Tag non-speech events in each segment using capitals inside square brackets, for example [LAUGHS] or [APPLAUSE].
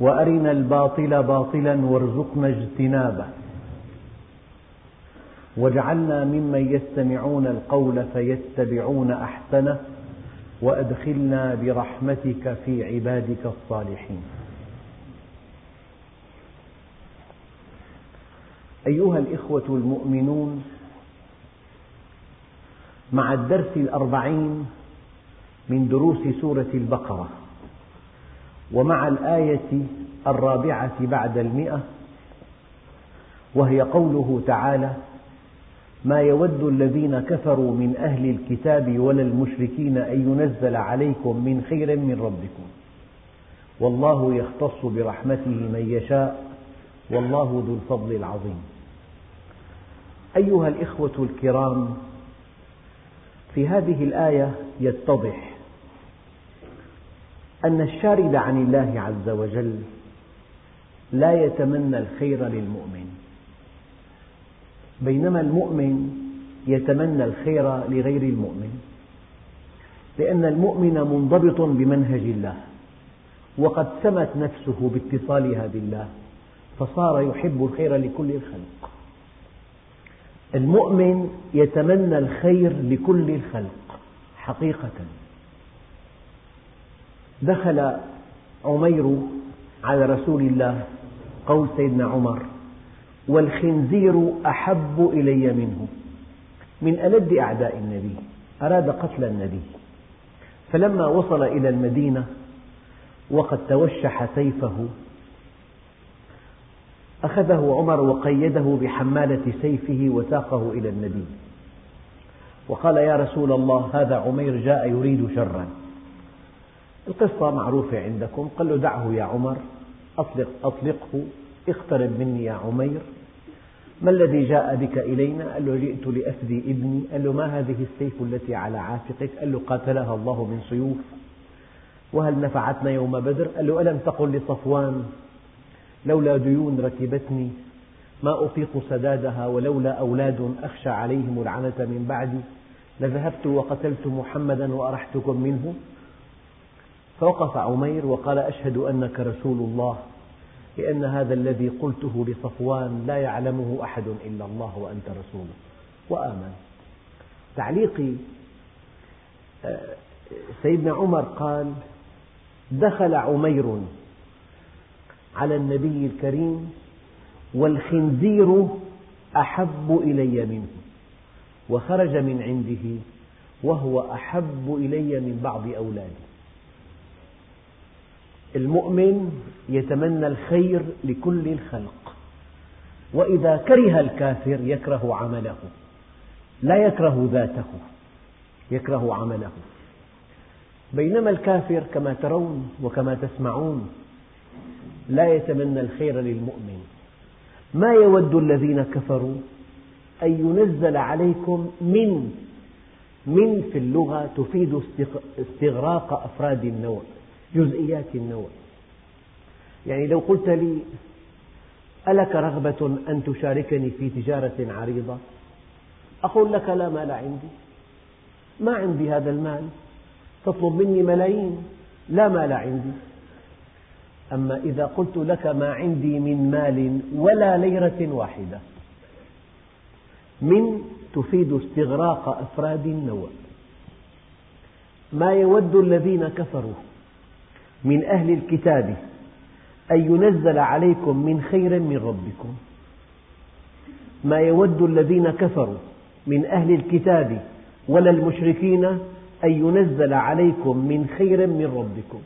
وأرنا الباطل باطلا وارزقنا اجتنابه. واجعلنا ممن يستمعون القول فيتبعون أحسنه وأدخلنا برحمتك في عبادك الصالحين. أيها الإخوة المؤمنون مع الدرس الأربعين من دروس سورة البقرة ومع الآية الرابعة بعد المئة وهي قوله تعالى ما يود الذين كفروا من أهل الكتاب ولا المشركين أن ينزل عليكم من خير من ربكم والله يختص برحمته من يشاء والله ذو الفضل العظيم. أيها الإخوة الكرام في هذه الآية يتضح أن الشارد عن الله عز وجل لا يتمنى الخير للمؤمن. بينما المؤمن يتمنى الخير لغير المؤمن لأن المؤمن منضبط بمنهج الله وقد سمت نفسه باتصالها بالله فصار يحب الخير لكل الخلق. المؤمن يتمنى الخير لكل الخلق حقيقة. دخل عمير على رسول الله قول سيدنا عمر والخنزير أحب إلي منه من ألد أعداء النبي أراد قتل النبي. فلما وصل إلى المدينة وقد توشح سيفه أخذه عمر وقيده بحمالة سيفه وساقه إلى النبي. وقال يا رسول الله هذا عمير جاء يريد شرا. القصة معروفة عندكم. قال له دعه يا عمر. أطلق أطلقه. اقترب مني يا عمير. ما الذي جاء بك إلينا؟ قال له جئت لأفدي ابني. قال له ما هذه السيف التي على عاتقك؟ قال له قاتلها الله من سيوف. وهل نفعتنا يوم بدر؟ قال له ألم تقل لصفوان لولا ديون ركبتني. ما أطيق سدادها ولولا أولاد أخشى عليهم العنة من بعدي. لذهبت وقتلت محمدا وأرحتكم منه. فوقف عمير وقال أشهد أنك رسول الله لأن هذا الذي قلته لصفوان لا يعلمه أحد إلا الله وأنت رسوله وآمن. تعليقي سيدنا عمر قال دخل عمير على النبي الكريم والخنزير أحب إلي منه وخرج من عنده وهو أحب إلي من بعض أولادي المؤمن يتمنى الخير لكل الخلق. وإذا كره الكافر يكره عمله. لا يكره ذاته يكره عمله. بينما الكافر كما ترون وكما تسمعون لا يتمنى الخير للمؤمن. ما يود الذين كفروا؟ أن ينزل عليكم من من في اللغة تفيد استغراق أفراد النوع. جزئيات النوع. يعني لو قلت لي ألك رغبة أن تشاركني في تجارة عريضة؟ أقول لك لا مال عندي. ما عندي هذا المال. تطلب مني ملايين. لا مال عندي. أما إذا قلت لك ما عندي من مال ولا ليرة واحدة من تفيد استغراق أفراد النوع. ما يود الذين كفروا من أهل الكتاب أن ينزل عليكم من خير من ربكم. ما يود الذين كفروا من أهل الكتاب ولا المشركين أن ينزل عليكم من خير من ربكم.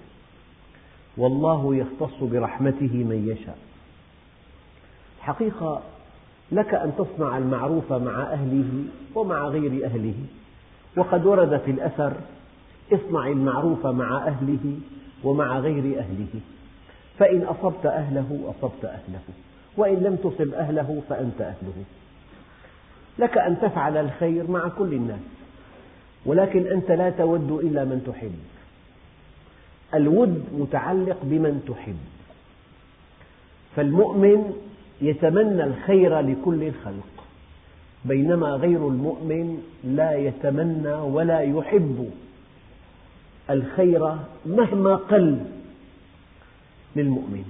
والله يختص برحمته من يشاء. حقيقة لك أن تصنع المعروف مع أهله ومع غير أهله. وقد ورد في الأثر اصنع المعروف مع أهله ومع غير أهله. فإن أصبت أهله أصبت أهله. وإن لم تصب أهله فأنت أهله. لك أن تفعل الخير مع كل الناس. ولكن أنت لا تود إلا من تحب. الود متعلق بمن تحب. فالمؤمن يتمنى الخير لكل الخلق. بينما غير المؤمن لا يتمنى ولا يحب. الخير مهما قل للمؤمن.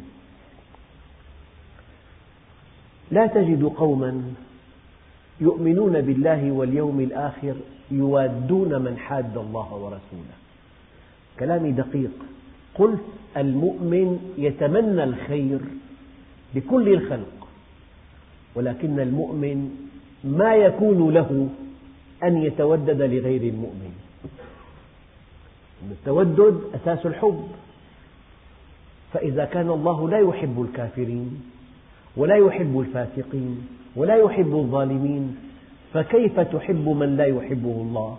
لا تجد قوما يؤمنون بالله واليوم الآخر يوادون من حاد الله ورسوله. كلامي دقيق. قلت المؤمن يتمنى الخير لكل الخلق ولكن المؤمن ما يكون له أن يتودد لغير المؤمن. التودد أساس الحب. فإذا كان الله لا يحب الكافرين ولا يحب الفاسقين ولا يحب الظالمين فكيف تحب من لا يحبه الله؟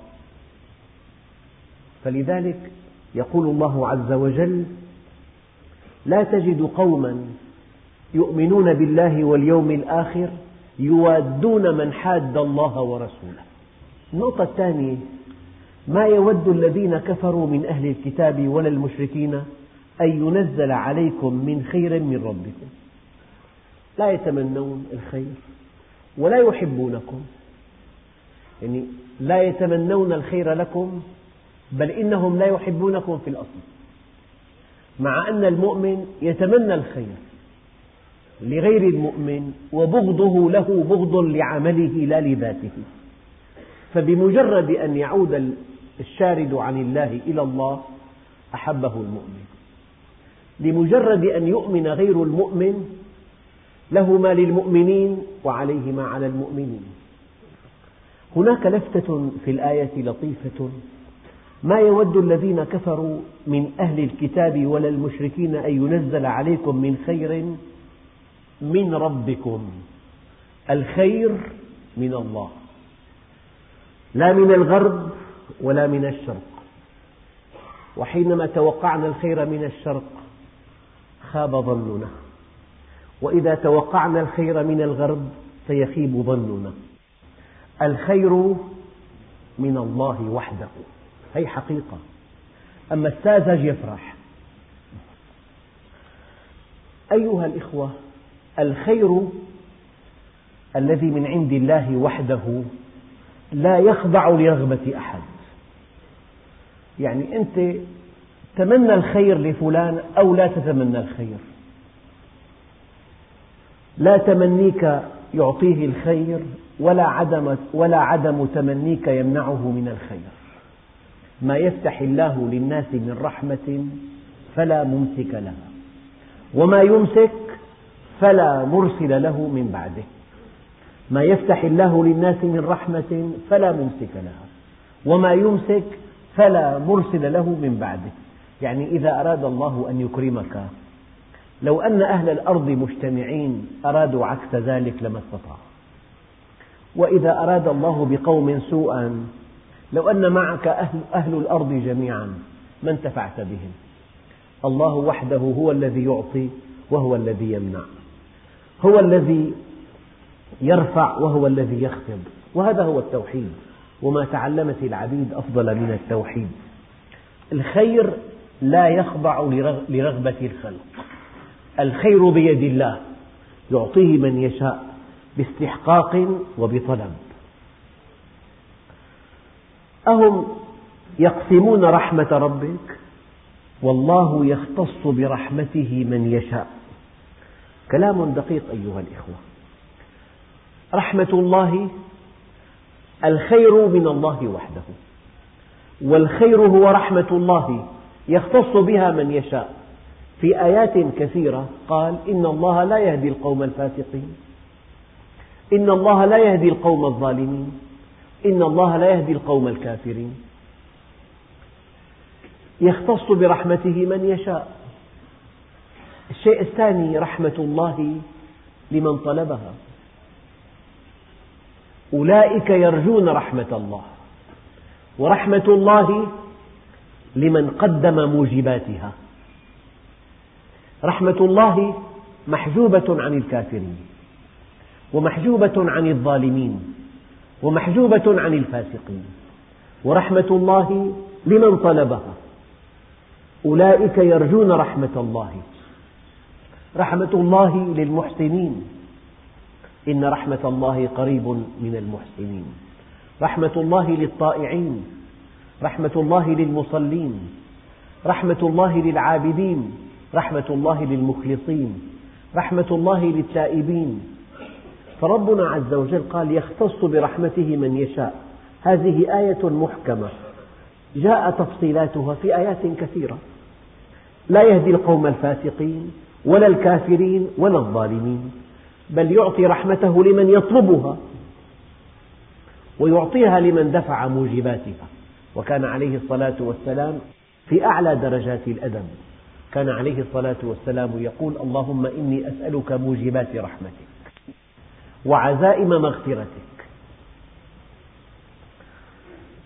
فلذلك يقول الله عز وجل لا تجد قوما يؤمنون بالله واليوم الآخر يوادون من حاد الله ورسوله. النقطة الثانية ما يود الذين كفروا من أهل الكتاب ولا المشركين أن ينزل عليكم من خير من ربكم. لا يتمنون الخير ولا يحبونكم. يعني لا يتمنون الخير لكم بل إنهم لا يحبونكم في الأصل. مع أن المؤمن يتمنى الخير لغير المؤمن وبغضه له بغض لعمله لا لذاته. فبمجرد أن يعود الشارد عن الله إلى الله أحبه المؤمن. بمجرد أن يؤمن غير المؤمن له ما للمؤمنين وعليه ما على المؤمنين. هناك لفتة في الآية لطيفة. ما يود الذين كفروا من أهل الكتاب ولا المشركين أن ينزل عليكم من خير من ربكم. الخير من الله. لا من الغرب ولا من الشرق. وحينما توقعنا الخير من الشرق خاب ظننا. وإذا توقعنا الخير من الغرب سيخيب ظننا. الخير من الله وحده. هي حقيقة. أما الساذج يفرح. أيها الإخوة الخير الذي من عند الله وحده لا يخضع لرغبة أحد. يعني أنت تمنى الخير لفلان أو لا تتمنى الخير. لا تمنيك يعطيه الخير ولا عدم, ولا عدم تمنيك يمنعه من الخير. ما يفتح الله للناس من رحمة فلا ممسك لها وما يمسك فلا مرسل له من بعده. ما يفتح الله للناس من رحمة فلا ممسك لها وما يمسك فلا مرسل له من بعده. يعني إذا أراد الله أن يكرمك لو أن أهل الأرض مجتمعين أرادوا عكس ذلك لما استطاعوا. وإذا أراد الله بقوم سوءا لو أن معك أهل, أهل الأرض جميعا ما انتفعت بهم. الله وحده هو الذي يعطي وهو الذي يمنع. هو الذي يرفع وهو الذي يخفض. وهذا هو التوحيد. وما تعلمت العبيد أفضل من التوحيد. الخير لا يخضع لرغبة الخلق. الخير بيد الله يعطيه من يشاء باستحقاق وبطلب. أهم يقسمون رحمة ربك؟ والله يختص برحمته من يشاء. كلام دقيق أيها الإخوة. رحمة الله الخير من الله وحده والخير هو رحمة الله يختص بها من يشاء. في آيات كثيرة قال إن الله لا يهدي القوم الفاسقين إن الله لا يهدي القوم الظالمين إن الله لا يهدي القوم الكافرين. يختص برحمته من يشاء. الشيء الثاني رحمة الله لمن طلبها. أولئك يرجون رحمة الله ورحمة الله لمن قدم موجباتها. رحمة الله محجوبة عن الكافرين ومحجوبة عن الظالمين ومحجوبة عن الفاسقين ورحمة الله لمن طلبها. أولئك يرجون رحمة الله رحمة الله للمحسنين. إن رحمة الله قريب من المحسنين. رحمة الله للطائعين رحمة الله للمصلين رحمة الله للعابدين رحمة الله للمخلصين رحمة الله للتائبين. فربنا عز وجل قال يختص برحمته من يشاء. هذه آية محكمة. جاء تفصيلاتها في آيات كثيرة. لا يهدي القوم الفاسقين ولا الكافرين ولا الظالمين. بل يعطي رحمته لمن يطلبها ويعطيها لمن دفع موجباتها. وكان عليه الصلاة والسلام في أعلى درجات الأدب. كان عليه الصلاة والسلام يقول اللهم إني أسألك موجبات رحمتك وعزائم مغفرتك.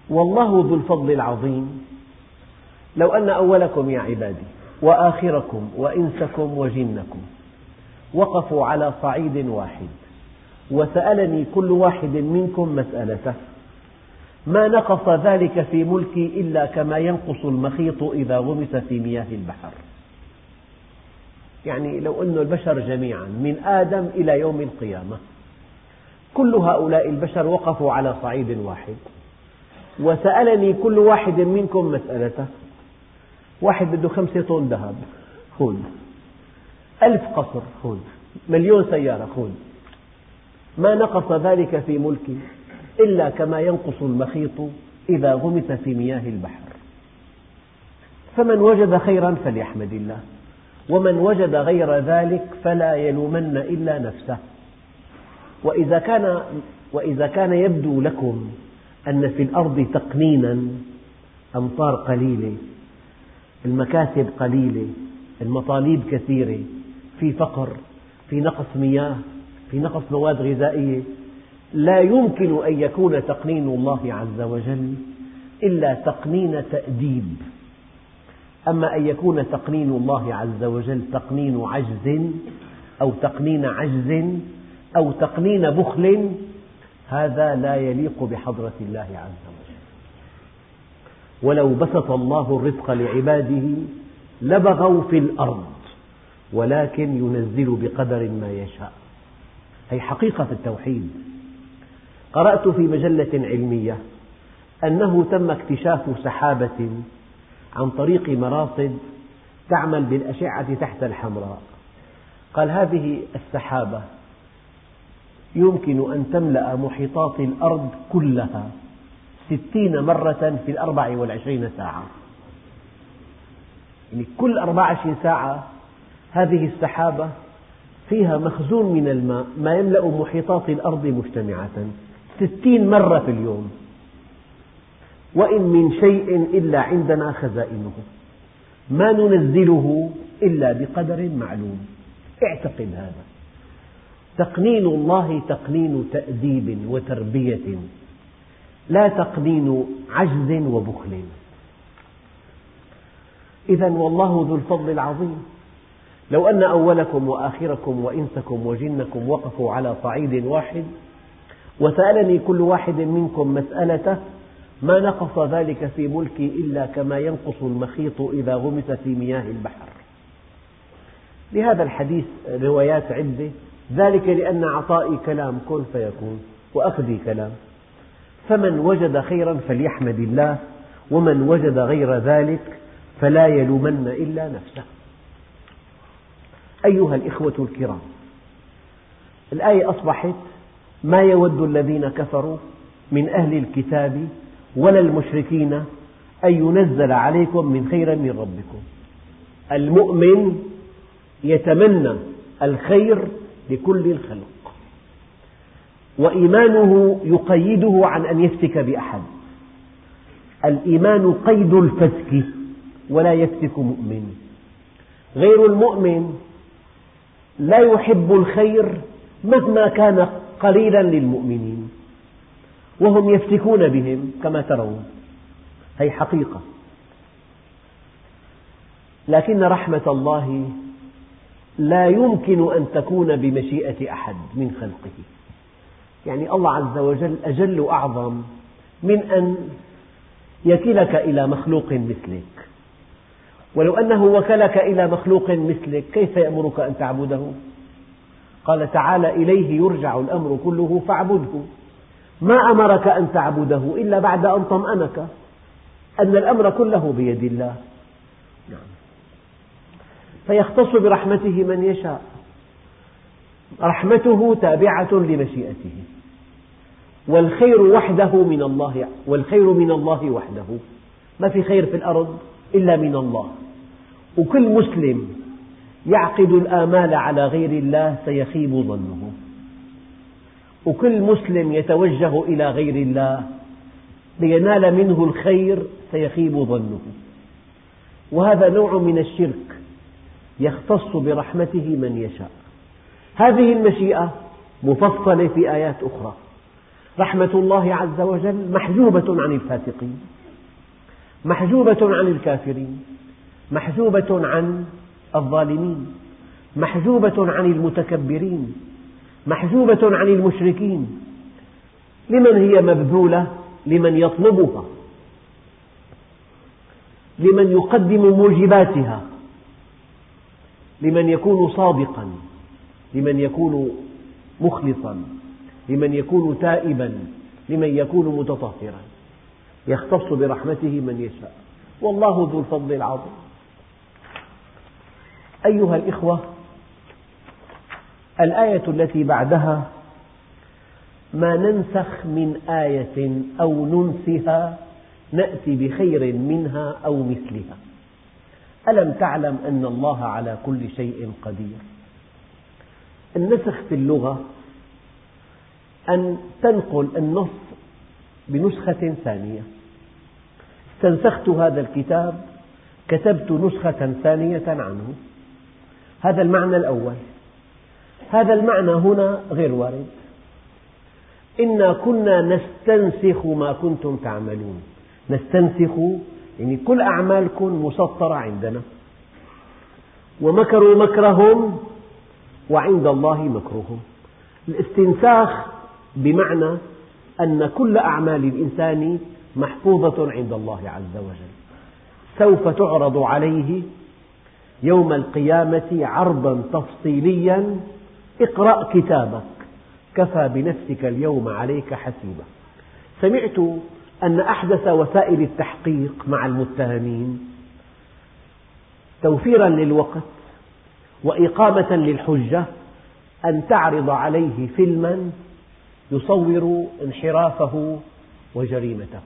والله ذو الفضل العظيم. لو أن أولكم يا عبادي وآخركم وإنسكم وجنكم وقفوا على صعيد واحد. وسألني كل واحد منكم مسألته. ما نقص ذلك في ملكي إلا كما ينقص المخيط إذا غمس في مياه البحر. يعني لو أن البشر جميعا من آدم إلى يوم القيامة كل هؤلاء البشر وقفوا على صعيد واحد. وسألني كل واحد منكم مسألته. واحد بده خمسة طن ذهب. خذ. ألف قصر خذ مليون سيارة خذ ما نقص ذلك في ملكي إلا كما ينقص المخيط إذا غمس في مياه البحر. فمن وجد خيرا فليحمد الله ومن وجد غير ذلك فلا يلومن إلا نفسه. وإذا كان, وإذا كان يبدو لكم أن في الأرض تقنينا أمطار قليلة المكاسب قليلة المطالب كثيرة في فقر في نقص مياه في نقص مواد غذائية. لا يمكن أن يكون تقنين الله عز وجل إلا تقنين تأديب. أما أن يكون تقنين الله عز وجل تقنين عجز أو تقنين عجز أو تقنين بخل هذا لا يليق بحضرة الله عز وجل. ولو بسط الله الرزق لعباده لبغوا في الأرض. ولكن ينزل بقدر ما يشاء. هي حقيقة في التوحيد. قرأت في مجلة علمية أنه تم اكتشاف سحابة عن طريق مراصد تعمل بالأشعة تحت الحمراء. قال هذه السحابة يمكن أن تملأ محيطات الأرض كلها ستين مرة في الأربع والعشرين ساعة. يعني كل أربع وعشرين ساعة هذه السحابة فيها مخزون من الماء ما يملأ محيطات الأرض مجتمعة. ستين مرة في اليوم. وإن من شيء إلا عندنا خزائنه. ما ننزله إلا بقدر معلوم. اعتقد هذا. تقنين الله تقنين تأديب وتربية. لا تقنين عجز وبخل. إذا والله ذو الفضل العظيم. لو أن أولكم وآخركم وإنسكم وجنكم وقفوا على صعيد واحد وسألني كل واحد منكم مسألته ما نقص ذلك في ملكي إلا كما ينقص المخيط إذا غمس في مياه البحر. لهذا الحديث روايات عدة ذلك لأن عطائي كلام كن فيكون وأخذي كلام. فمن وجد خيرا فليحمد الله ومن وجد غير ذلك فلا يلومن إلا نفسه. أيها الإخوة الكرام. الآية أصبحت ما يود الذين كفروا من أهل الكتاب ولا المشركين أن ينزل عليكم من خير من ربكم. المؤمن يتمنى الخير لكل الخلق. وإيمانه يقيده عن أن يفتك بأحد. الإيمان قيد الفتك ولا يفتك مؤمن. غير المؤمن لا يحب الخير مهما كان قليلا للمؤمنين وهم يفتكون بهم كما ترون. هي حقيقة. لكن رحمة الله لا يمكن أن تكون بمشيئة أحد من خلقه. يعني الله عز وجل أجل وأعظم من أن يكلك إلى مخلوق مثلك. ولو أنه وكلك إلى مخلوق مثلك كيف يأمرك أن تعبده؟ قال تعالى إليه يرجع الأمر كله فاعبده. ما أمرك أن تعبده إلا بعد أن طمأنك أن الأمر كله بيد الله. نعم. فيختص برحمته من يشاء. رحمته تابعة لمشيئته. والخير وحده من الله والخير من الله وحده. ما في خير في الأرض إلا من الله. وكل مسلم يعقد الآمال على غير الله سيخيب ظنه. وكل مسلم يتوجه إلى غير الله لينال منه الخير سيخيب ظنه. وهذا نوع من الشرك يختص برحمته من يشاء. هذه المشيئة مفصلة في آيات أخرى. رحمة الله عز وجل محجوبة عن الفاسقين محجوبة عن الكافرين محجوبة عن الظالمين محجوبة عن المتكبرين محجوبة عن المشركين. لمن هي مبذولة؟ لمن يطلبها. لمن يقدم موجباتها. لمن يكون صادقا. لمن يكون مخلصا. لمن يكون تائبا. لمن يكون متطهرا. يختص برحمته من يشاء. والله ذو الفضل العظيم. أيها الإخوة الآية التي بعدها ما ننسخ من آية أو ننسها نأتي بخير منها أو مثلها. ألم تعلم أن الله على كل شيء قدير؟ النسخ في اللغة أن تنقل النص بنسخة ثانية. استنسخت هذا الكتاب كتبت نسخة ثانية عنه. هذا المعنى الأول. هذا المعنى هنا غير وارد. إنا كنا نستنسخ ما كنتم تعملون. نستنسخ يعني كل أعمالكم مسطرة عندنا. ومكروا مكرهم وعند الله مكرهم. الاستنساخ بمعنى أن كل أعمال الإنسان محفوظة عند الله عز وجل. سوف تعرض عليه يوم القيامة عرضا تفصيليا اقرأ كتابك. كفى بنفسك اليوم عليك حسيبا سمعت أن أحدث وسائل التحقيق مع المتهمين. توفيرا للوقت وإقامة للحجة أن تعرض عليه فيلما يصور انحرافه وجريمته.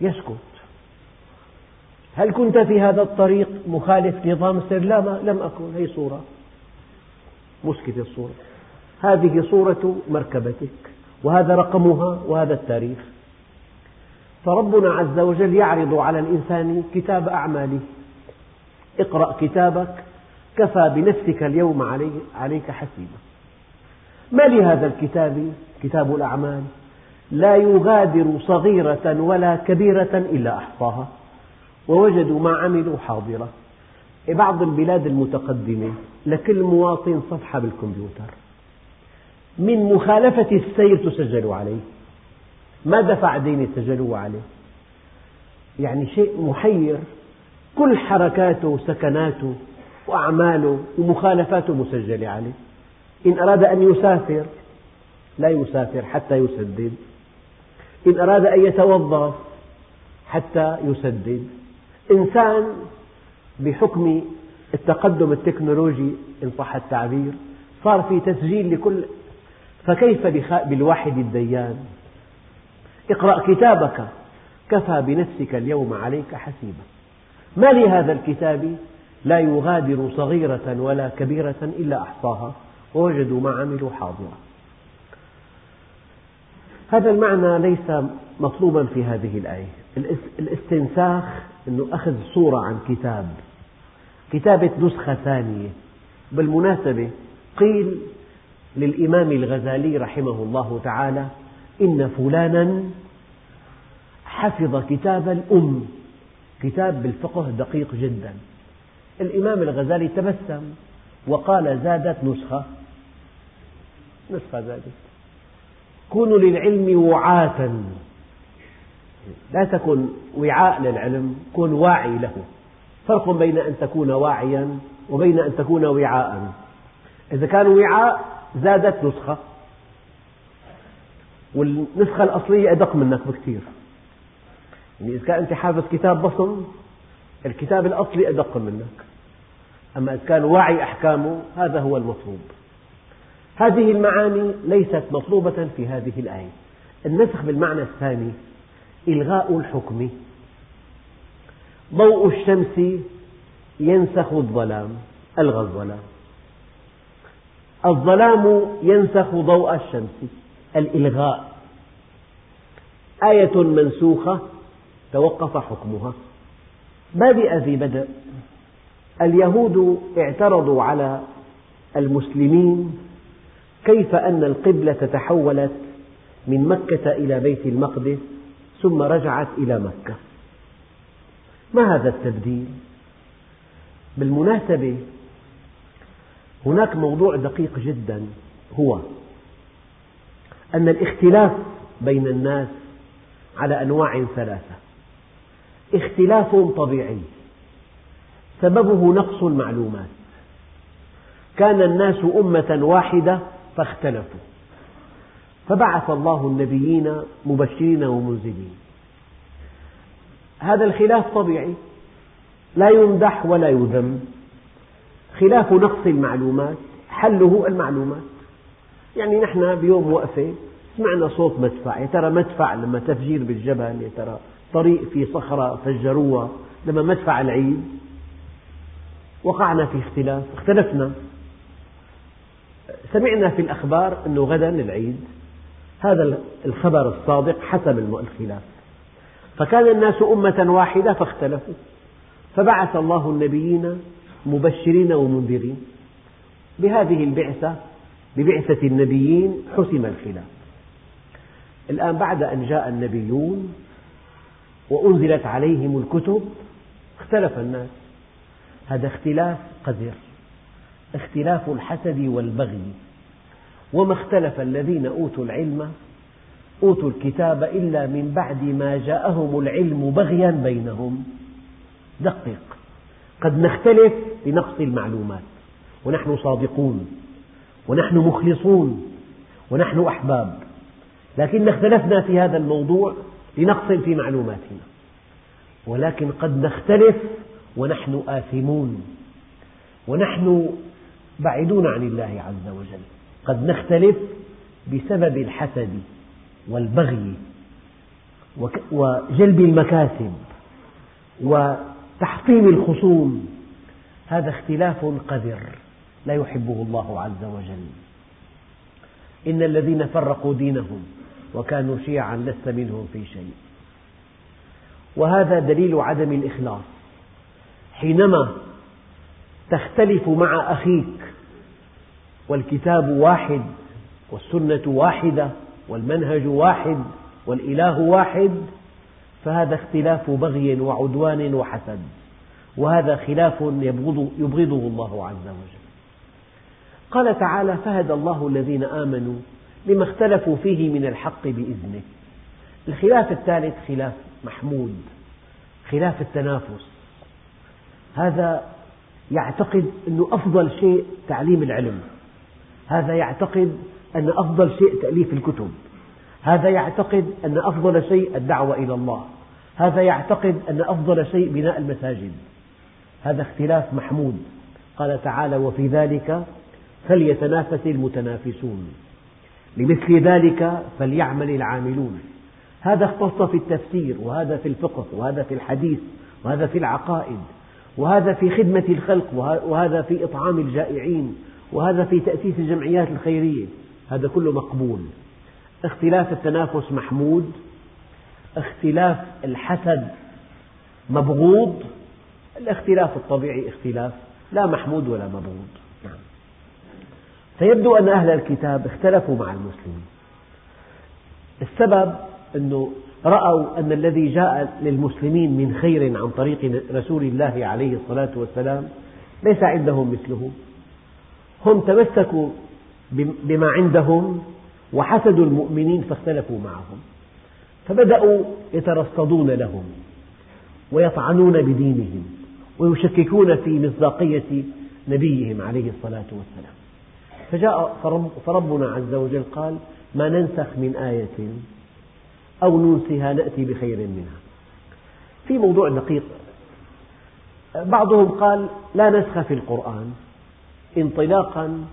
يسكت هل كنت في هذا الطريق مخالف نظام السير؟ لا ما لم أكن. هي صورة؟ مسكت الصورة. هذه صورة مركبتك وهذا رقمها وهذا التاريخ. فربنا عز وجل يعرض على الإنسان كتاب أعماله. اقرأ كتابك كفى بنفسك اليوم عليك حسيبا. ما لهذا الكتاب؟ كتاب الأعمال. لا يغادر صغيرة ولا كبيرة إلا أحصاها. ووجدوا ما عملوا حاضرة. بعض البلاد المتقدمة لكل مواطن صفحة بالكمبيوتر. من مخالفة السير تسجل عليه. ما دفع دين سجلوه عليه. يعني شيء محير. كل حركاته وسكناته وأعماله ومخالفاته مسجلة عليه. إن أراد أن يسافر لا يسافر حتى يسدد. إن أراد أن يتوظف حتى يسدد. إنسان بحكم التقدم التكنولوجي إن صح التعبير صار في تسجيل لكل فكيف بالواحد الديان؟ اقرأ كتابك كفى بنفسك اليوم عليك حسيبا. ما لهذا الكتاب؟ لا يغادر صغيرة ولا كبيرة إلا أحصاها ووجدوا ما عملوا حاضرا. هذا المعنى ليس مطلوبا في هذه الآية. الاستنساخ أنه أخذ صورة عن كتاب كتابة نسخة ثانية. بالمناسبة قيل للإمام الغزالي رحمه الله تعالى إن فلانا حفظ كتاب الأم كتاب بالفقه دقيق جدا. الإمام الغزالي تبسم وقال زادت نسخة. نسخة زادت. كونوا للعلم وعاة. لا تكن وعاء للعلم كن واعي له. فرق بين أن تكون واعيا وبين أن تكون وعاء. إذا كان وعاء زادت نسخة والنسخة الأصلية أدق منك بكثير يعني إذا كان أنت حافظ كتاب بصم الكتاب الأصلي أدق منك. أما إذا كان واعي أحكامه هذا هو المطلوب. هذه المعاني ليست مطلوبة في هذه الآية. النسخ بالمعنى الثاني إلغاء الحكم. ضوء الشمس ينسخ الظلام ألغى الظلام. الظلام ينسخ ضوء الشمس الإلغاء. آية منسوخة توقف حكمها. بادئ ذي بدء. اليهود اعترضوا على المسلمين كيف أن القبلة تحولت من مكة إلى بيت المقدس. ثم رجعت إلى مكة. ما هذا التبديل؟ بالمناسبة هناك موضوع دقيق جدا. هو أن الاختلاف بين الناس على أنواع ثلاثة. اختلاف طبيعي. سببه نقص المعلومات. كان الناس أمة واحدة فاختلفوا. فبعث الله النبيين مبشرين ومنذرين. هذا الخلاف طبيعي. لا يمدح ولا يذم. خلاف نقص المعلومات حله المعلومات. يعني نحن بيوم وقفة سمعنا صوت مدفع. يا ترى مدفع لما تفجير بالجبل يا ترى طريق في صخرة فجروها لما مدفع العيد وقعنا في اختلاف اختلفنا. سمعنا في الأخبار أنه غدا العيد. هذا الخبر الصادق حسم الخلاف. فكان الناس أمة واحدة فاختلفوا. فبعث الله النبيين مبشرين ومنذرين. بهذه البعثة ببعثة النبيين حسم الخلاف. الآن بعد أن جاء النبيون وأنزلت عليهم الكتب اختلف الناس. هذا اختلاف قذر. اختلاف الحسد والبغي. وما اختلف الذين أوتوا العلم أوتوا الكتاب إلا من بعد ما جاءهم العلم بغيا بينهم. دقق. قد نختلف بنقص المعلومات. ونحن صادقون. ونحن مخلصون. ونحن أحباب. لكن اختلفنا في هذا الموضوع لنقص في معلوماتنا. ولكن قد نختلف ونحن آثمون. ونحن بعيدون عن الله عز وجل. قد نختلف بسبب الحسد والبغي وجلب المكاسب وتحطيم الخصوم. هذا اختلاف قذر لا يحبه الله عز وجل. إن الذين فرقوا دينهم وكانوا شيعا لست منهم في شيء. وهذا دليل عدم الإخلاص. حينما تختلف مع أخيك والكتاب واحد والسنة واحدة والمنهج واحد والإله واحد فهذا اختلاف بغي وعدوان وحسد وهذا خلاف يبغض يبغضه الله عز وجل. قال تعالى فهدى الله الذين آمنوا لما اختلفوا فيه من الحق بإذنه. الخلاف الثالث خلاف محمود خلاف التنافس. هذا يعتقد أنه أفضل شيء تعليم العلم. هذا يعتقد أن أفضل شيء تأليف الكتب. هذا يعتقد أن أفضل شيء الدعوة إلى الله. هذا يعتقد أن أفضل شيء بناء المساجد. هذا اختلاف محمود. قال تعالى وفي ذلك فليتنافس المتنافسون. لمثل ذلك فليعمل العاملون. هذا اختص في التفسير وهذا في الفقه وهذا في الحديث وهذا في العقائد وهذا في خدمة الخلق وهذا في إطعام الجائعين وهذا في تأسيس الجمعيات الخيرية. هذا كله مقبول. اختلاف التنافس محمود. اختلاف الحسد مبغوض. الاختلاف الطبيعي اختلاف. لا محمود ولا مبغوض. نعم. فيبدو أن أهل الكتاب اختلفوا مع المسلمين. السبب أنه رأوا أن الذي جاء للمسلمين من خير عن طريق رسول الله عليه الصلاة والسلام ليس عندهم مثله. هم تمسكوا بما عندهم وحسدوا المؤمنين فاختلفوا معهم. فبدأوا يترصدون لهم ويطعنون بدينهم ويشككون في مصداقية نبيهم عليه الصلاة والسلام. فجاء فربنا عز وجل قال ما ننسخ من آية أو ننسها نأتي بخير منها. في موضوع دقيق. بعضهم قال لا نسخ في القرآن. انطلاقا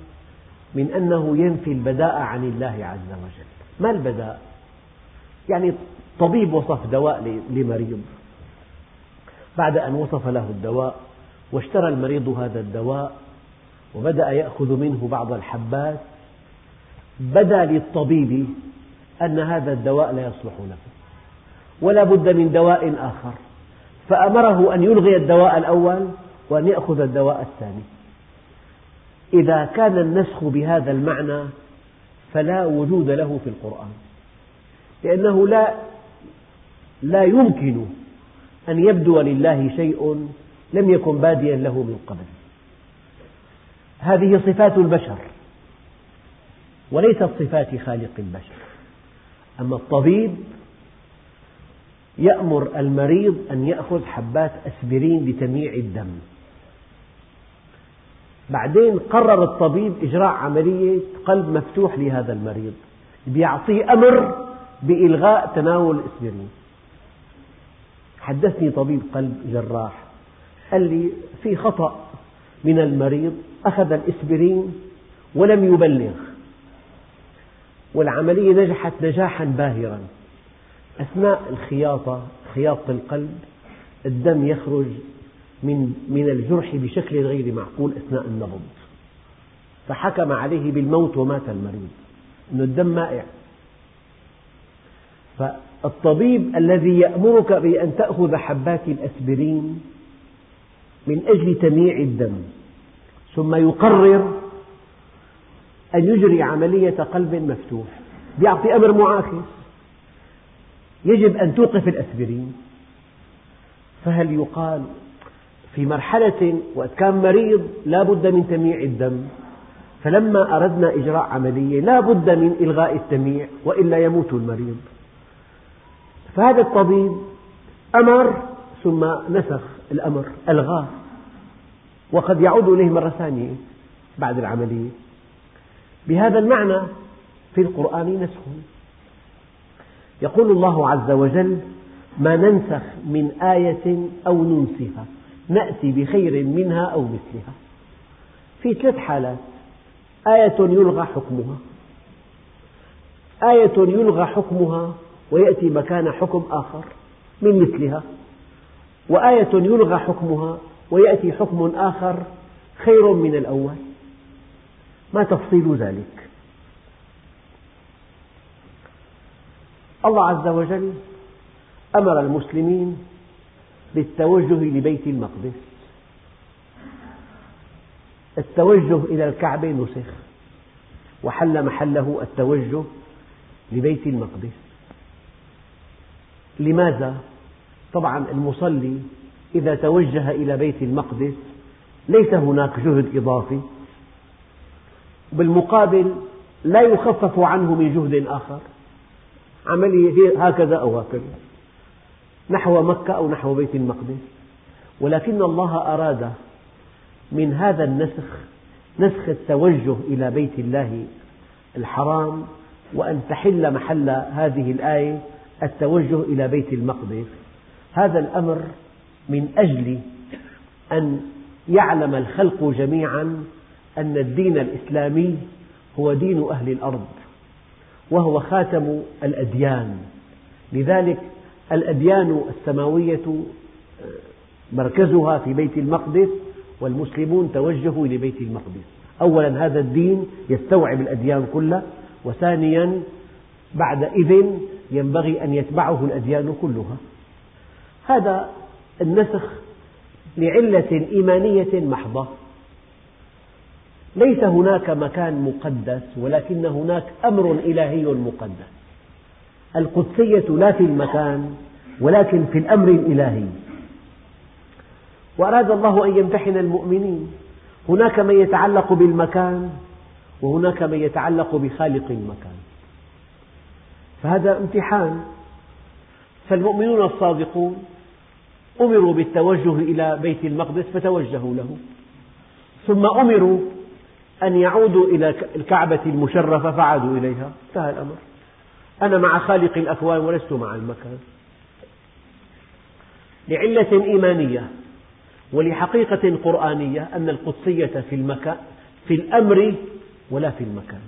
من أنه ينفي البداء عن الله عز وجل. ما البداء؟ يعني طبيب وصف دواء لمريض. بعد أن وصف له الدواء واشترى المريض هذا الدواء وبدأ يأخذ منه بعض الحبات بدا للطبيب أن هذا الدواء لا يصلح له. ولا بد من دواء آخر. فأمره أن يلغي الدواء الأول وأن يأخذ الدواء الثاني. إذا كان النسخ بهذا المعنى فلا وجود له في القرآن. لأنه لا لا يمكن أن يبدو لله شيء لم يكن باديا له من قبل. هذه صفات البشر وليست صفات خالق البشر. أما الطبيب يأمر المريض أن يأخذ حبات أسبرين لتمييع الدم. بعدين قرر الطبيب إجراء عملية قلب مفتوح لهذا المريض. بيعطيه أمر بإلغاء تناول الأسبرين. حدثني طبيب قلب جراح. قال لي في خطأ من المريض أخذ الإسبرين ولم يبلغ. والعملية نجحت نجاحا باهرا. أثناء الخياطة خياطة القلب الدم يخرج من من الجرح بشكل غير معقول أثناء النبض. فحكم عليه بالموت ومات المريض. أن الدم مائع. فالطبيب الذي يأمرك بأن تأخذ حبات الأسبرين من أجل تمييع الدم ثم يقرر أن يجري عملية قلب مفتوح يعطي أمر معاكس يجب أن توقف الأسبرين. فهل يقال في مرحلة وقت كان مريض لا بد من تمييع الدم. فلما أردنا إجراء عملية لا بد من إلغاء التمييع وإلا يموت المريض. فهذا الطبيب أمر ثم نسخ الأمر ألغاه. وقد يعود إليه مرة ثانية بعد العملية. بهذا المعنى في القرآن نسخ. يقول الله عز وجل ما ننسخ من آية أو ننسها نأتي بخير منها أو مثلها. في ثلاث حالات. آية يلغى حكمها. آية يلغى حكمها ويأتي مكان حكم آخر من مثلها. وآية يلغى حكمها ويأتي حكم آخر خير من الأول. ما تفصيل ذلك؟ الله عز وجل أمر المسلمين بالتوجه لبيت المقدس. التوجه إلى الكعبة نسخ. وحل محله التوجه لبيت المقدس. لماذا؟ طبعا المصلي إذا توجه إلى بيت المقدس ليس هناك جهد إضافي. بالمقابل لا يخفف عنه من جهد آخر. عملية هكذا أو هكذا. نحو مكة أو نحو بيت المقدس. ولكن الله أراد من هذا النسخ نسخ التوجه إلى بيت الله الحرام وأن تحل محل هذه الآية التوجه إلى بيت المقدس. هذا الأمر من أجل أن يعلم الخلق جميعا أن الدين الإسلامي هو دين أهل الأرض وهو خاتم الأديان. لذلك الأديان السماوية مركزها في بيت المقدس والمسلمون توجهوا إلى بيت المقدس. أولا هذا الدين يستوعب الأديان كلها وثانيا بعد إذن ينبغي أن يتبعه الأديان كلها. هذا النسخ لعلة إيمانية محضة. ليس هناك مكان مقدس ولكن هناك أمر إلهي مقدس. القدسية لا في المكان ولكن في الأمر الإلهي. وأراد الله أن يمتحن المؤمنين. هناك من يتعلق بالمكان وهناك من يتعلق بخالق المكان. فهذا امتحان. فالمؤمنون الصادقون أمروا بالتوجه إلى بيت المقدس فتوجهوا له. ثم أمروا أن يعودوا إلى الكعبة المشرفة فعادوا إليها. انتهى الأمر. أنا مع خالق الأكوان ولست مع المكان. لعلة إيمانية ولحقيقة قرآنية أن القدسية في المكان في الأمر ولا في المكان.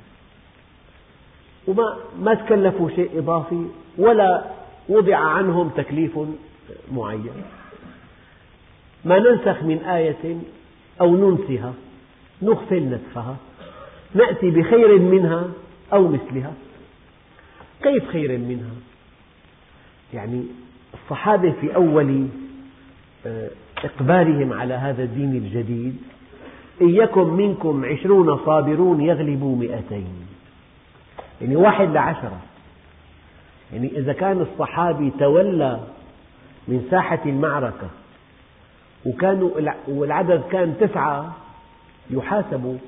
وما ما تكلفوا شيء إضافي ولا وضع عنهم تكليف معين. ما ننسخ من آية أو ننسها نغفل نسخها نأتي بخير منها أو مثلها. كيف خير منها؟ يعني الصحابة في أول آه، إقبالهم على هذا الدين الجديد إن يكن منكم عشرون صابرون يغلبوا مئتين. يعني واحد لعشرة. يعني إذا كان الصحابي تولى من ساحة المعركة وكانوا والعدد كان تسعة يحاسب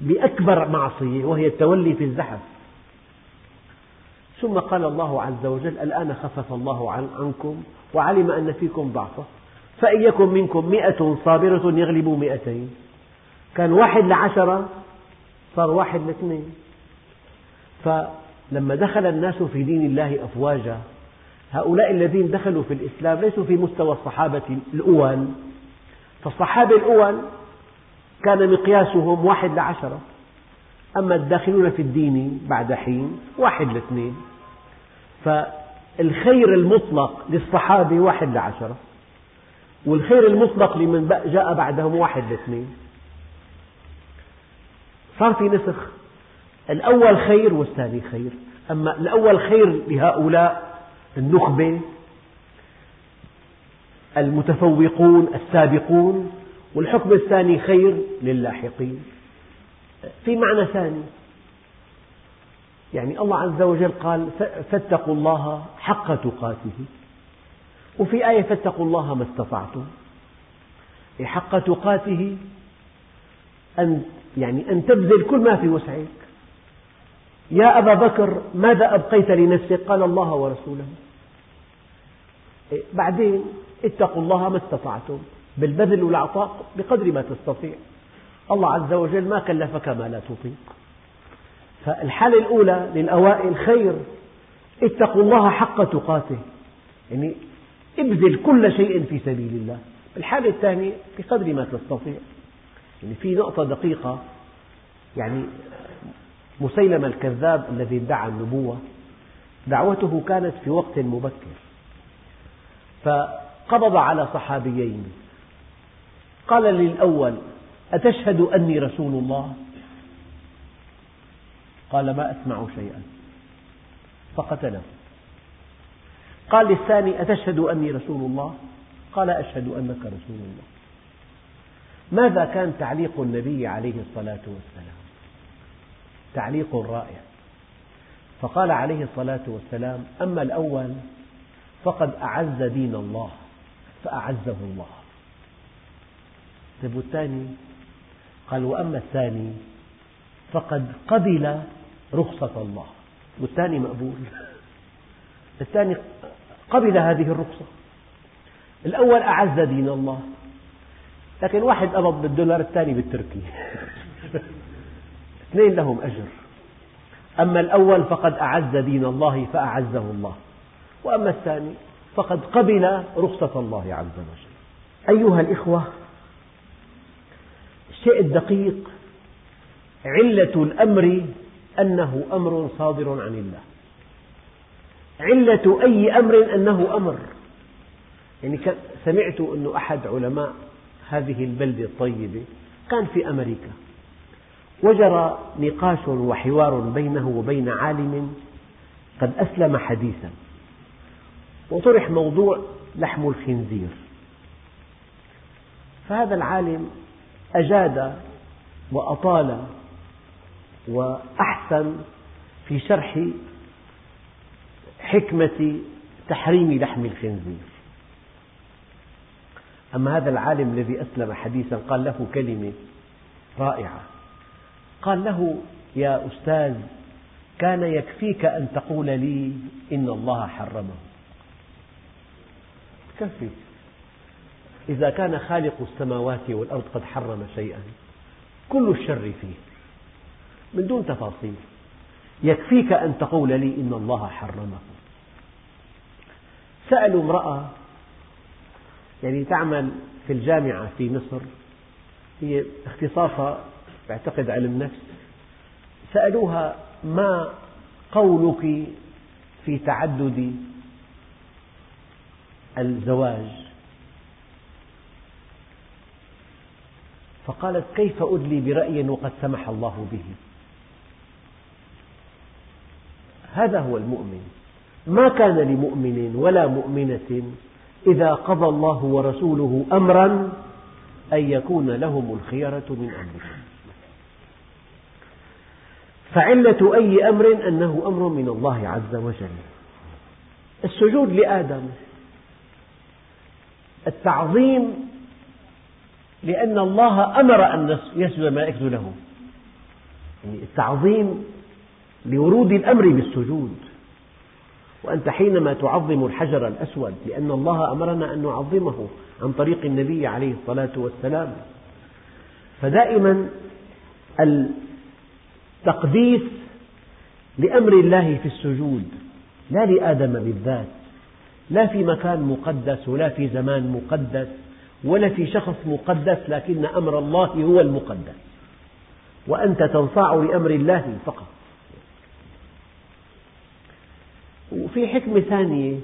بأكبر معصية وهي التولي في الزحف. ثم قال الله عز وجل الآن خفف الله عنكم وعلم أن فيكم ضعفا. فإن يكن منكم مئة صابرة يغلبوا مئتين. كان واحد لعشرة صار واحد لاثنين. فلما دخل الناس في دين الله أفواجا هؤلاء الذين دخلوا في الإسلام ليسوا في مستوى الصحابة الأول. فالصحابة الأول كان مقياسهم واحد لعشرة. أما الداخلون في الدين بعد حين واحد لاثنين. فالخير المطلق للصحابة واحد لعشرة والخير المطلق لمن جاء بعدهم واحد لاثنين. صار في نسخ الأول خير والثاني خير. أما الأول خير لهؤلاء النخبة المتفوقون السابقون والحكم الثاني خير للاحقين. في معنى ثاني. يعني الله عز وجل قال فاتقوا الله حق تقاته. وفي آية فاتقوا الله ما استطعتم. حق تقاته أن يعني أن تبذل كل ما في وسعك. يا أبا بكر ماذا أبقيت لنفسك؟ قال الله ورسوله. بعدين اتقوا الله ما استطعتم. بالبذل والعطاء بقدر ما تستطيع. الله عز وجل ما كلفك ما لا تطيق. فالحالة الأولى للأوائل خير اتقوا الله حق تقاته. يعني ابذل كل شيء في سبيل الله. الحالة الثانية بقدر ما تستطيع. يعني في نقطة دقيقة يعني مسيلمة الكذاب الذي ادعى النبوة دعوته كانت في وقت مبكر. فقبض على صحابيين. قال للأول أتشهد أني رسول الله؟ قال ما أسمع شيئا. فقتله. قال للثاني أتشهد أني رسول الله؟ قال أشهد أنك رسول الله. ماذا كان تعليق النبي عليه الصلاة والسلام؟ تعليق رائع. فقال عليه الصلاة والسلام أما الأول فقد أعز دين الله فأعزه الله. طيب والثاني؟ قال وأما الثاني فقد قبل رخصة الله. والثاني مقبول. الثاني قبل هذه الرخصة. الأول أعز دين الله. لكن واحد قبض بالدولار الثاني بالتركي. اثنين لهم أجر. أما الأول فقد أعز دين الله فأعزه الله. وأما الثاني فقد قبل رخصة الله عز وجل. أيها الإخوة الشيء الدقيق علة الأمر أنه أمر صادر عن الله. علة أي أمر أنه أمر. يعني سمعت أن أحد علماء هذه البلدة الطيبة كان في أمريكا. وجرى نقاش وحوار بينه وبين عالم قد أسلم حديثا. وطرح موضوع لحم الخنزير. فهذا العالم أجاد وأطال وأحسن في شرح حكمة تحريم لحم الخنزير. أما هذا العالم الذي أسلم حديثا قال له كلمة رائعة. قال له يا أستاذ كان يكفيك أن تقول لي إن الله حرمه. كفي إذا كان خالق السماوات والأرض قد حرم شيئا. كل الشر فيه. من دون تفاصيل. يكفيك أن تقول لي إن الله حرمه. سألوا امرأة يعني تعمل في الجامعة في مصر. هي اختصاصها تعتقد علم نفس سألوها ما قولك في تعدد الزواج؟ فقالت كيف أدلي برأي وقد سمح الله به؟ هذا هو المؤمن. ما كان لمؤمن ولا مؤمنة إذا قضى الله ورسوله أمرا أن يكون لهم الخيرة من أمرهم. فعلة أي أمر أنه أمر من الله عز وجل. السجود لآدم. التعظيم لأن الله أمر أن يسجد الملائكة له. يعني التعظيم لورود الأمر بالسجود. وأنت حينما تعظم الحجر الأسود لأن الله أمرنا أن نعظمه عن طريق النبي عليه الصلاة والسلام. فدائما التقديس لأمر الله في السجود لا لآدم بالذات لا في مكان مقدس ولا في زمان مقدس. ولا في شخص مقدس لكن أمر الله هو المقدس. وأنت تنصاع لأمر الله فقط. وفي حكمة ثانية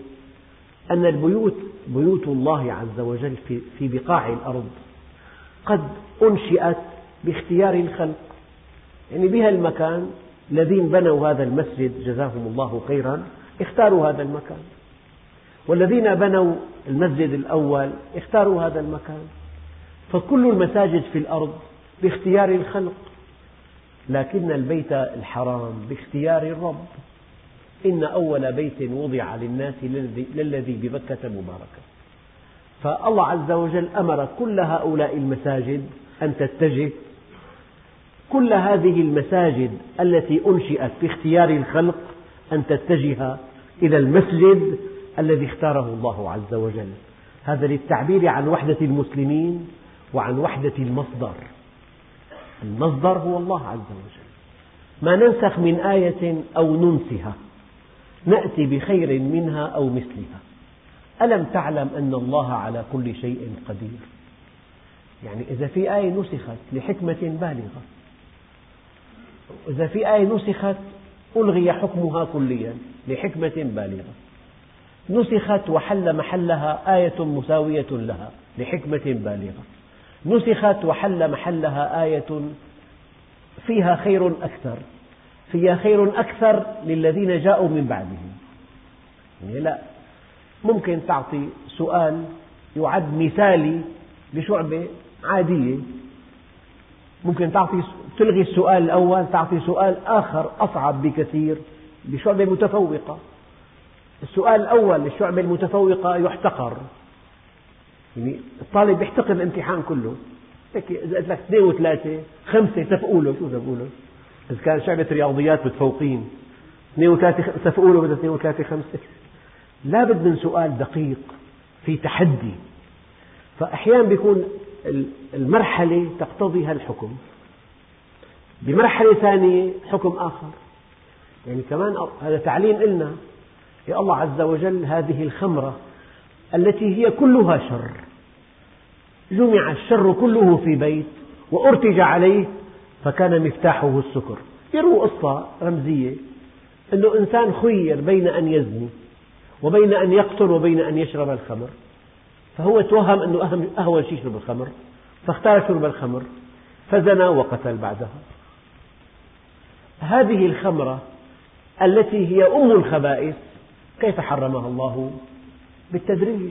أن البيوت بيوت الله عز وجل في بقاع الأرض قد أنشئت باختيار الخلق. يعني بها المكان الذين بنوا هذا المسجد جزاهم الله خيرا اختاروا هذا المكان. والذين بنوا المسجد الأول اختاروا هذا المكان. فكل المساجد في الأرض باختيار الخلق لكن البيت الحرام باختيار الرب. إن أول بيت وضع للناس للذي ببكة مباركا فالله عز وجل أمر كل هؤلاء المساجد أن تتجه كل هذه المساجد التي أنشئت باختيار الخلق أن تتجه إلى المسجد الذي اختاره الله عز وجل. هذا للتعبير عن وحدة المسلمين وعن وحدة المصدر. المصدر هو الله عز وجل. ما ننسخ من آية أو ننسها نأتي بخير منها أو مثلها. ألم تعلم أن الله على كل شيء قدير؟ يعني إذا في آية نسخت لحكمة بالغة إذا في آية نسخت ألغي حكمها كليا لحكمة بالغة. نسخت وحل محلها آية مساوية لها لحكمة بالغة. نسخت وحل محلها آية فيها خير أكثر. فيها خير أكثر للذين جاءوا من بعدهم. يعني لا ممكن تعطي سؤال يعد مثالي لشعبة عادية. ممكن تعطي تلغي السؤال الأول تعطي سؤال آخر أصعب بكثير لشعبة متفوقة. السؤال الأول للشعبة المتفوقة يحتقر. يعني الطالب يحتقر الامتحان كله. إذا قلت لك اثنين وثلاثة خمسة تفقوا له شو تفقوا له إذا كان شعبة رياضيات متفوقين اثنين وثلاثة تفقوا له بدها اثنين وثلاثة خمسة؟ لابد من سؤال دقيق في تحدي. فأحيانا بيكون المرحلة تقتضي هالحكم. بمرحلة ثانية حكم آخر. يعني كمان هذا تعليم إلنا. يا الله عز وجل هذه الخمرة التي هي كلها شر. جمع الشر كله في بيت وأرتج عليه فكان مفتاحه السكر. يروي قصة رمزية أنه إنسان خير بين أن يزني وبين أن يقتل وبين أن يشرب الخمر. فهو توهم أنه أهون شيء يشرب الخمر فاختار شرب الخمر فزنى وقتل بعدها هذه الخمرة التي هي أم الخبائث كيف حرمها الله؟ بالتدريج.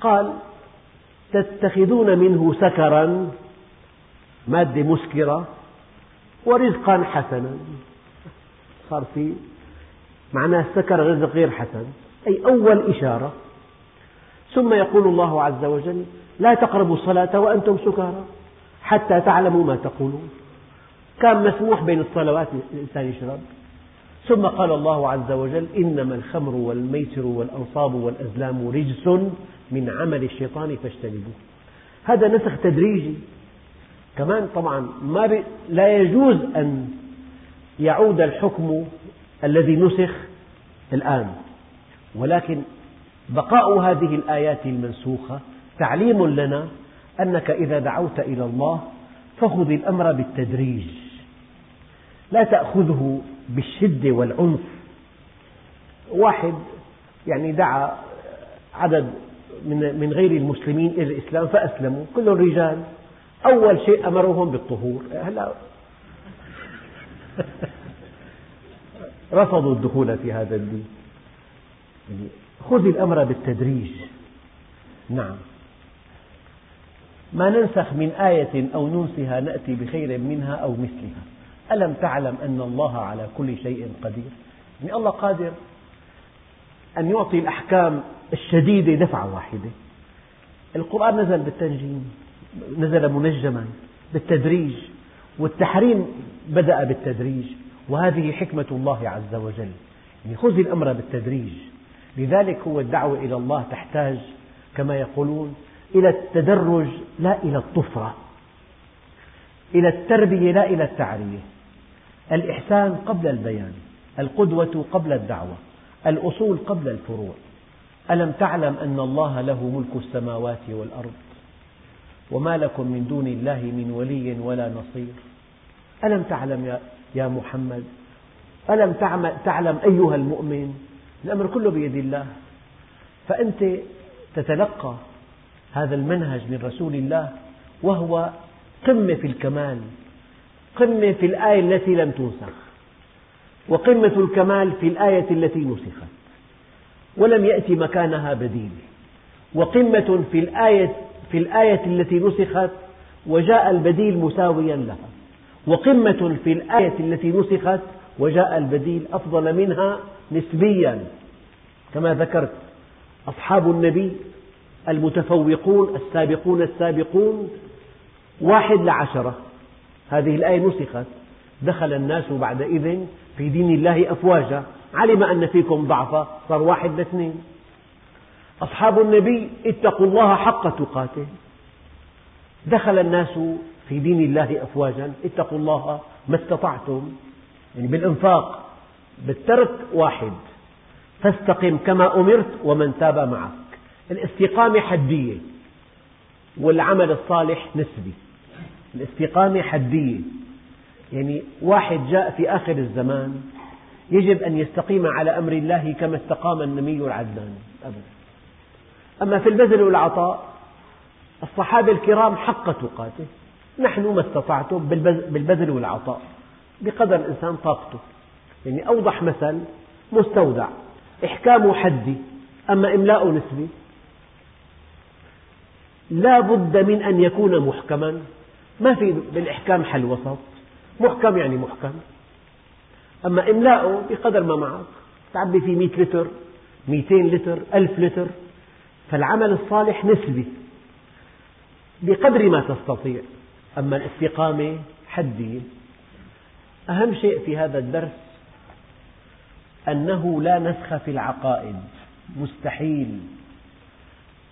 قال تتخذون منه سكرا مادة مسكرة ورزقا حسنا. صار في معناه السكر رزق غير حسن أي أول إشارة. ثم يقول الله عز وجل لا تقربوا الصلاة وأنتم سكارى حتى تعلموا ما تقولون. كان مسموح بين الصلوات الإنسان يشرب. ثم قال الله عز وجل إنما الخمر والميسر والأنصاب والأزلام رجس من عمل الشيطان فاجتنبوه. هذا نسخ تدريجي. كمان طبعا ما لا يجوز أن يعود الحكم الذي نسخ الآن. ولكن بقاء هذه الآيات المنسوخة تعليم لنا أنك إذا دعوت إلى الله فخذ الأمر بالتدريج. لا تأخذه بالشدة والعنف. واحد يعني دعا عدد من غير المسلمين إلى الإسلام فأسلموا كلهم رجال. أول شيء أمرهم بالطهور. هلا. [LAUGHS] رفضوا الدخول في هذا الدين. يعني خذ الأمر بالتدريج. نعم. ما ننسخ من آية أو ننسها نأتي بخير منها أو مثلها. ألم تعلم أن الله على كل شيء قدير؟ يعني الله قادر أن يعطي الأحكام الشديدة دفعة واحدة. القرآن نزل بالتنجيم نزل منجما بالتدريج والتحريم بدأ بالتدريج وهذه حكمة الله عز وجل. يعني خذ الأمر بالتدريج. لذلك هو الدعوة إلى الله تحتاج كما يقولون إلى التدرج لا إلى الطفرة. إلى التربية لا إلى التعرية. الإحسان قبل البيان القدوة قبل الدعوة الأصول قبل الفروع. ألم تعلم أن الله له ملك السماوات والأرض؟ وما لكم من دون الله من ولي ولا نصير. ألم تعلم يا محمد؟ ألم تعلم أيها المؤمن؟ الأمر كله بيد الله. فأنت تتلقى هذا المنهج من رسول الله وهو قمة في الكمال. قمة في الآية التي لم تنسخ وقمة الكمال في الآية التي نسخت ولم يأتي مكانها بديل وقمة في الآية, في الآية التي نسخت وجاء البديل مساويا لها وقمة في الآية التي نسخت وجاء البديل أفضل منها نسبيا. كما ذكرت أصحاب النبي المتفوقون السابقون السابقون واحد لعشرة هذه الآية نسخت. دخل الناس بعدئذ في دين الله أفواجا. علم أن فيكم ضعفا صار واحد لاثنين. أصحاب النبي اتقوا الله حق تقاته. دخل الناس في دين الله أفواجا. اتقوا الله ما استطعتم. يعني بالإنفاق بالترك واحد. فاستقم كما أمرت ومن تاب معك. الاستقامة حدية والعمل الصالح نسبي. الاستقامة حدية. يعني واحد جاء في آخر الزمان يجب أن يستقيم على أمر الله كما استقام النمي العدنان أبدا. أما في البذل والعطاء الصحابة الكرام حق تقاته. نحن ما استطعتم بالبذل والعطاء. بقدر الإنسان طاقته. يعني أوضح مثل مستودع. إحكام حدي أما إملاء نسبي. لا بد من أن يكون محكما. ما في بالإحكام حل وسط. محكم يعني محكم. أما إملاؤه بقدر ما معك. تعبي فيه 100 لتر 200 لتر 1000 لتر. فالعمل الصالح نسبي بقدر ما تستطيع. أما الاستقامة حدية أهم شيء في هذا الدرس أنه لا نسخ في العقائد. مستحيل.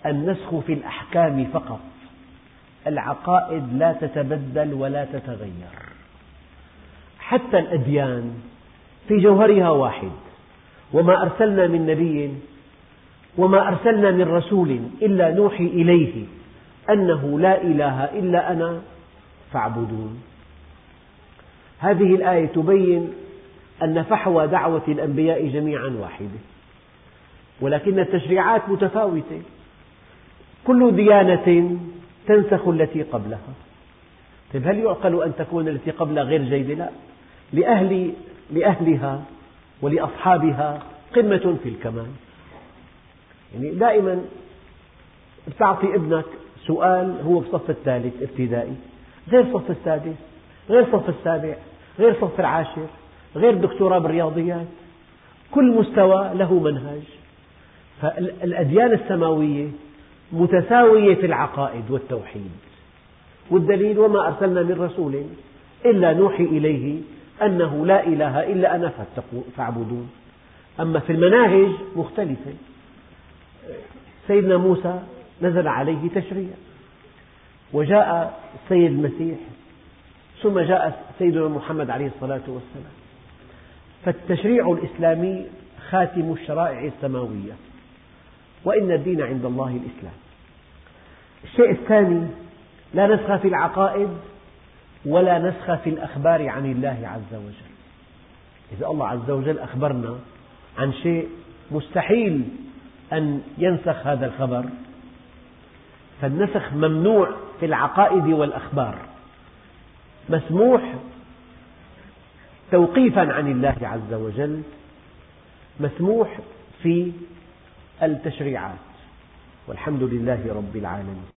النسخ في الأحكام فقط. العقائد لا تتبدل ولا تتغير. حتى الأديان في جوهرها واحد. وما أرسلنا من نبي وما أرسلنا من رسول إلا نوحي إليه أنه لا إله إلا أنا فاعبدون. هذه الآية تبين أن فحوى دعوة الأنبياء جميعا واحدة. ولكن التشريعات متفاوتة. كل ديانة تنسخ التي قبلها. طيب هل يعقل أن تكون التي قبلها غير جيدة؟ لا لأهل لأهلها ولأصحابها قمة في الكمال. يعني دائما تعطي ابنك سؤال هو بالصف الثالث ابتدائي غير الصف السادس غير الصف السابع غير الصف العاشر غير دكتوراه بالرياضيات. كل مستوى له منهج فالأديان السماوية متساوية في العقائد والتوحيد. والدليل وما أرسلنا من رسول إلا نوحي إليه أنه لا إله إلا أنا فاعبدون. أما في المناهج مختلفة. سيدنا موسى نزل عليه تشريع وجاء السيد المسيح. ثم جاء سيدنا محمد عليه الصلاة والسلام. فالتشريع الإسلامي خاتم الشرائع السماوية. وإن الدين عند الله الإسلام. الشيء الثاني لا نسخ في العقائد ولا نسخ في الأخبار عن الله عز وجل. إذا الله عز وجل أخبرنا عن شيء مستحيل أن ينسخ هذا الخبر. فالنسخ ممنوع في العقائد والأخبار. مسموح توقيفا عن الله عز وجل مسموح في التشريعات. والحمد لله رب العالمين.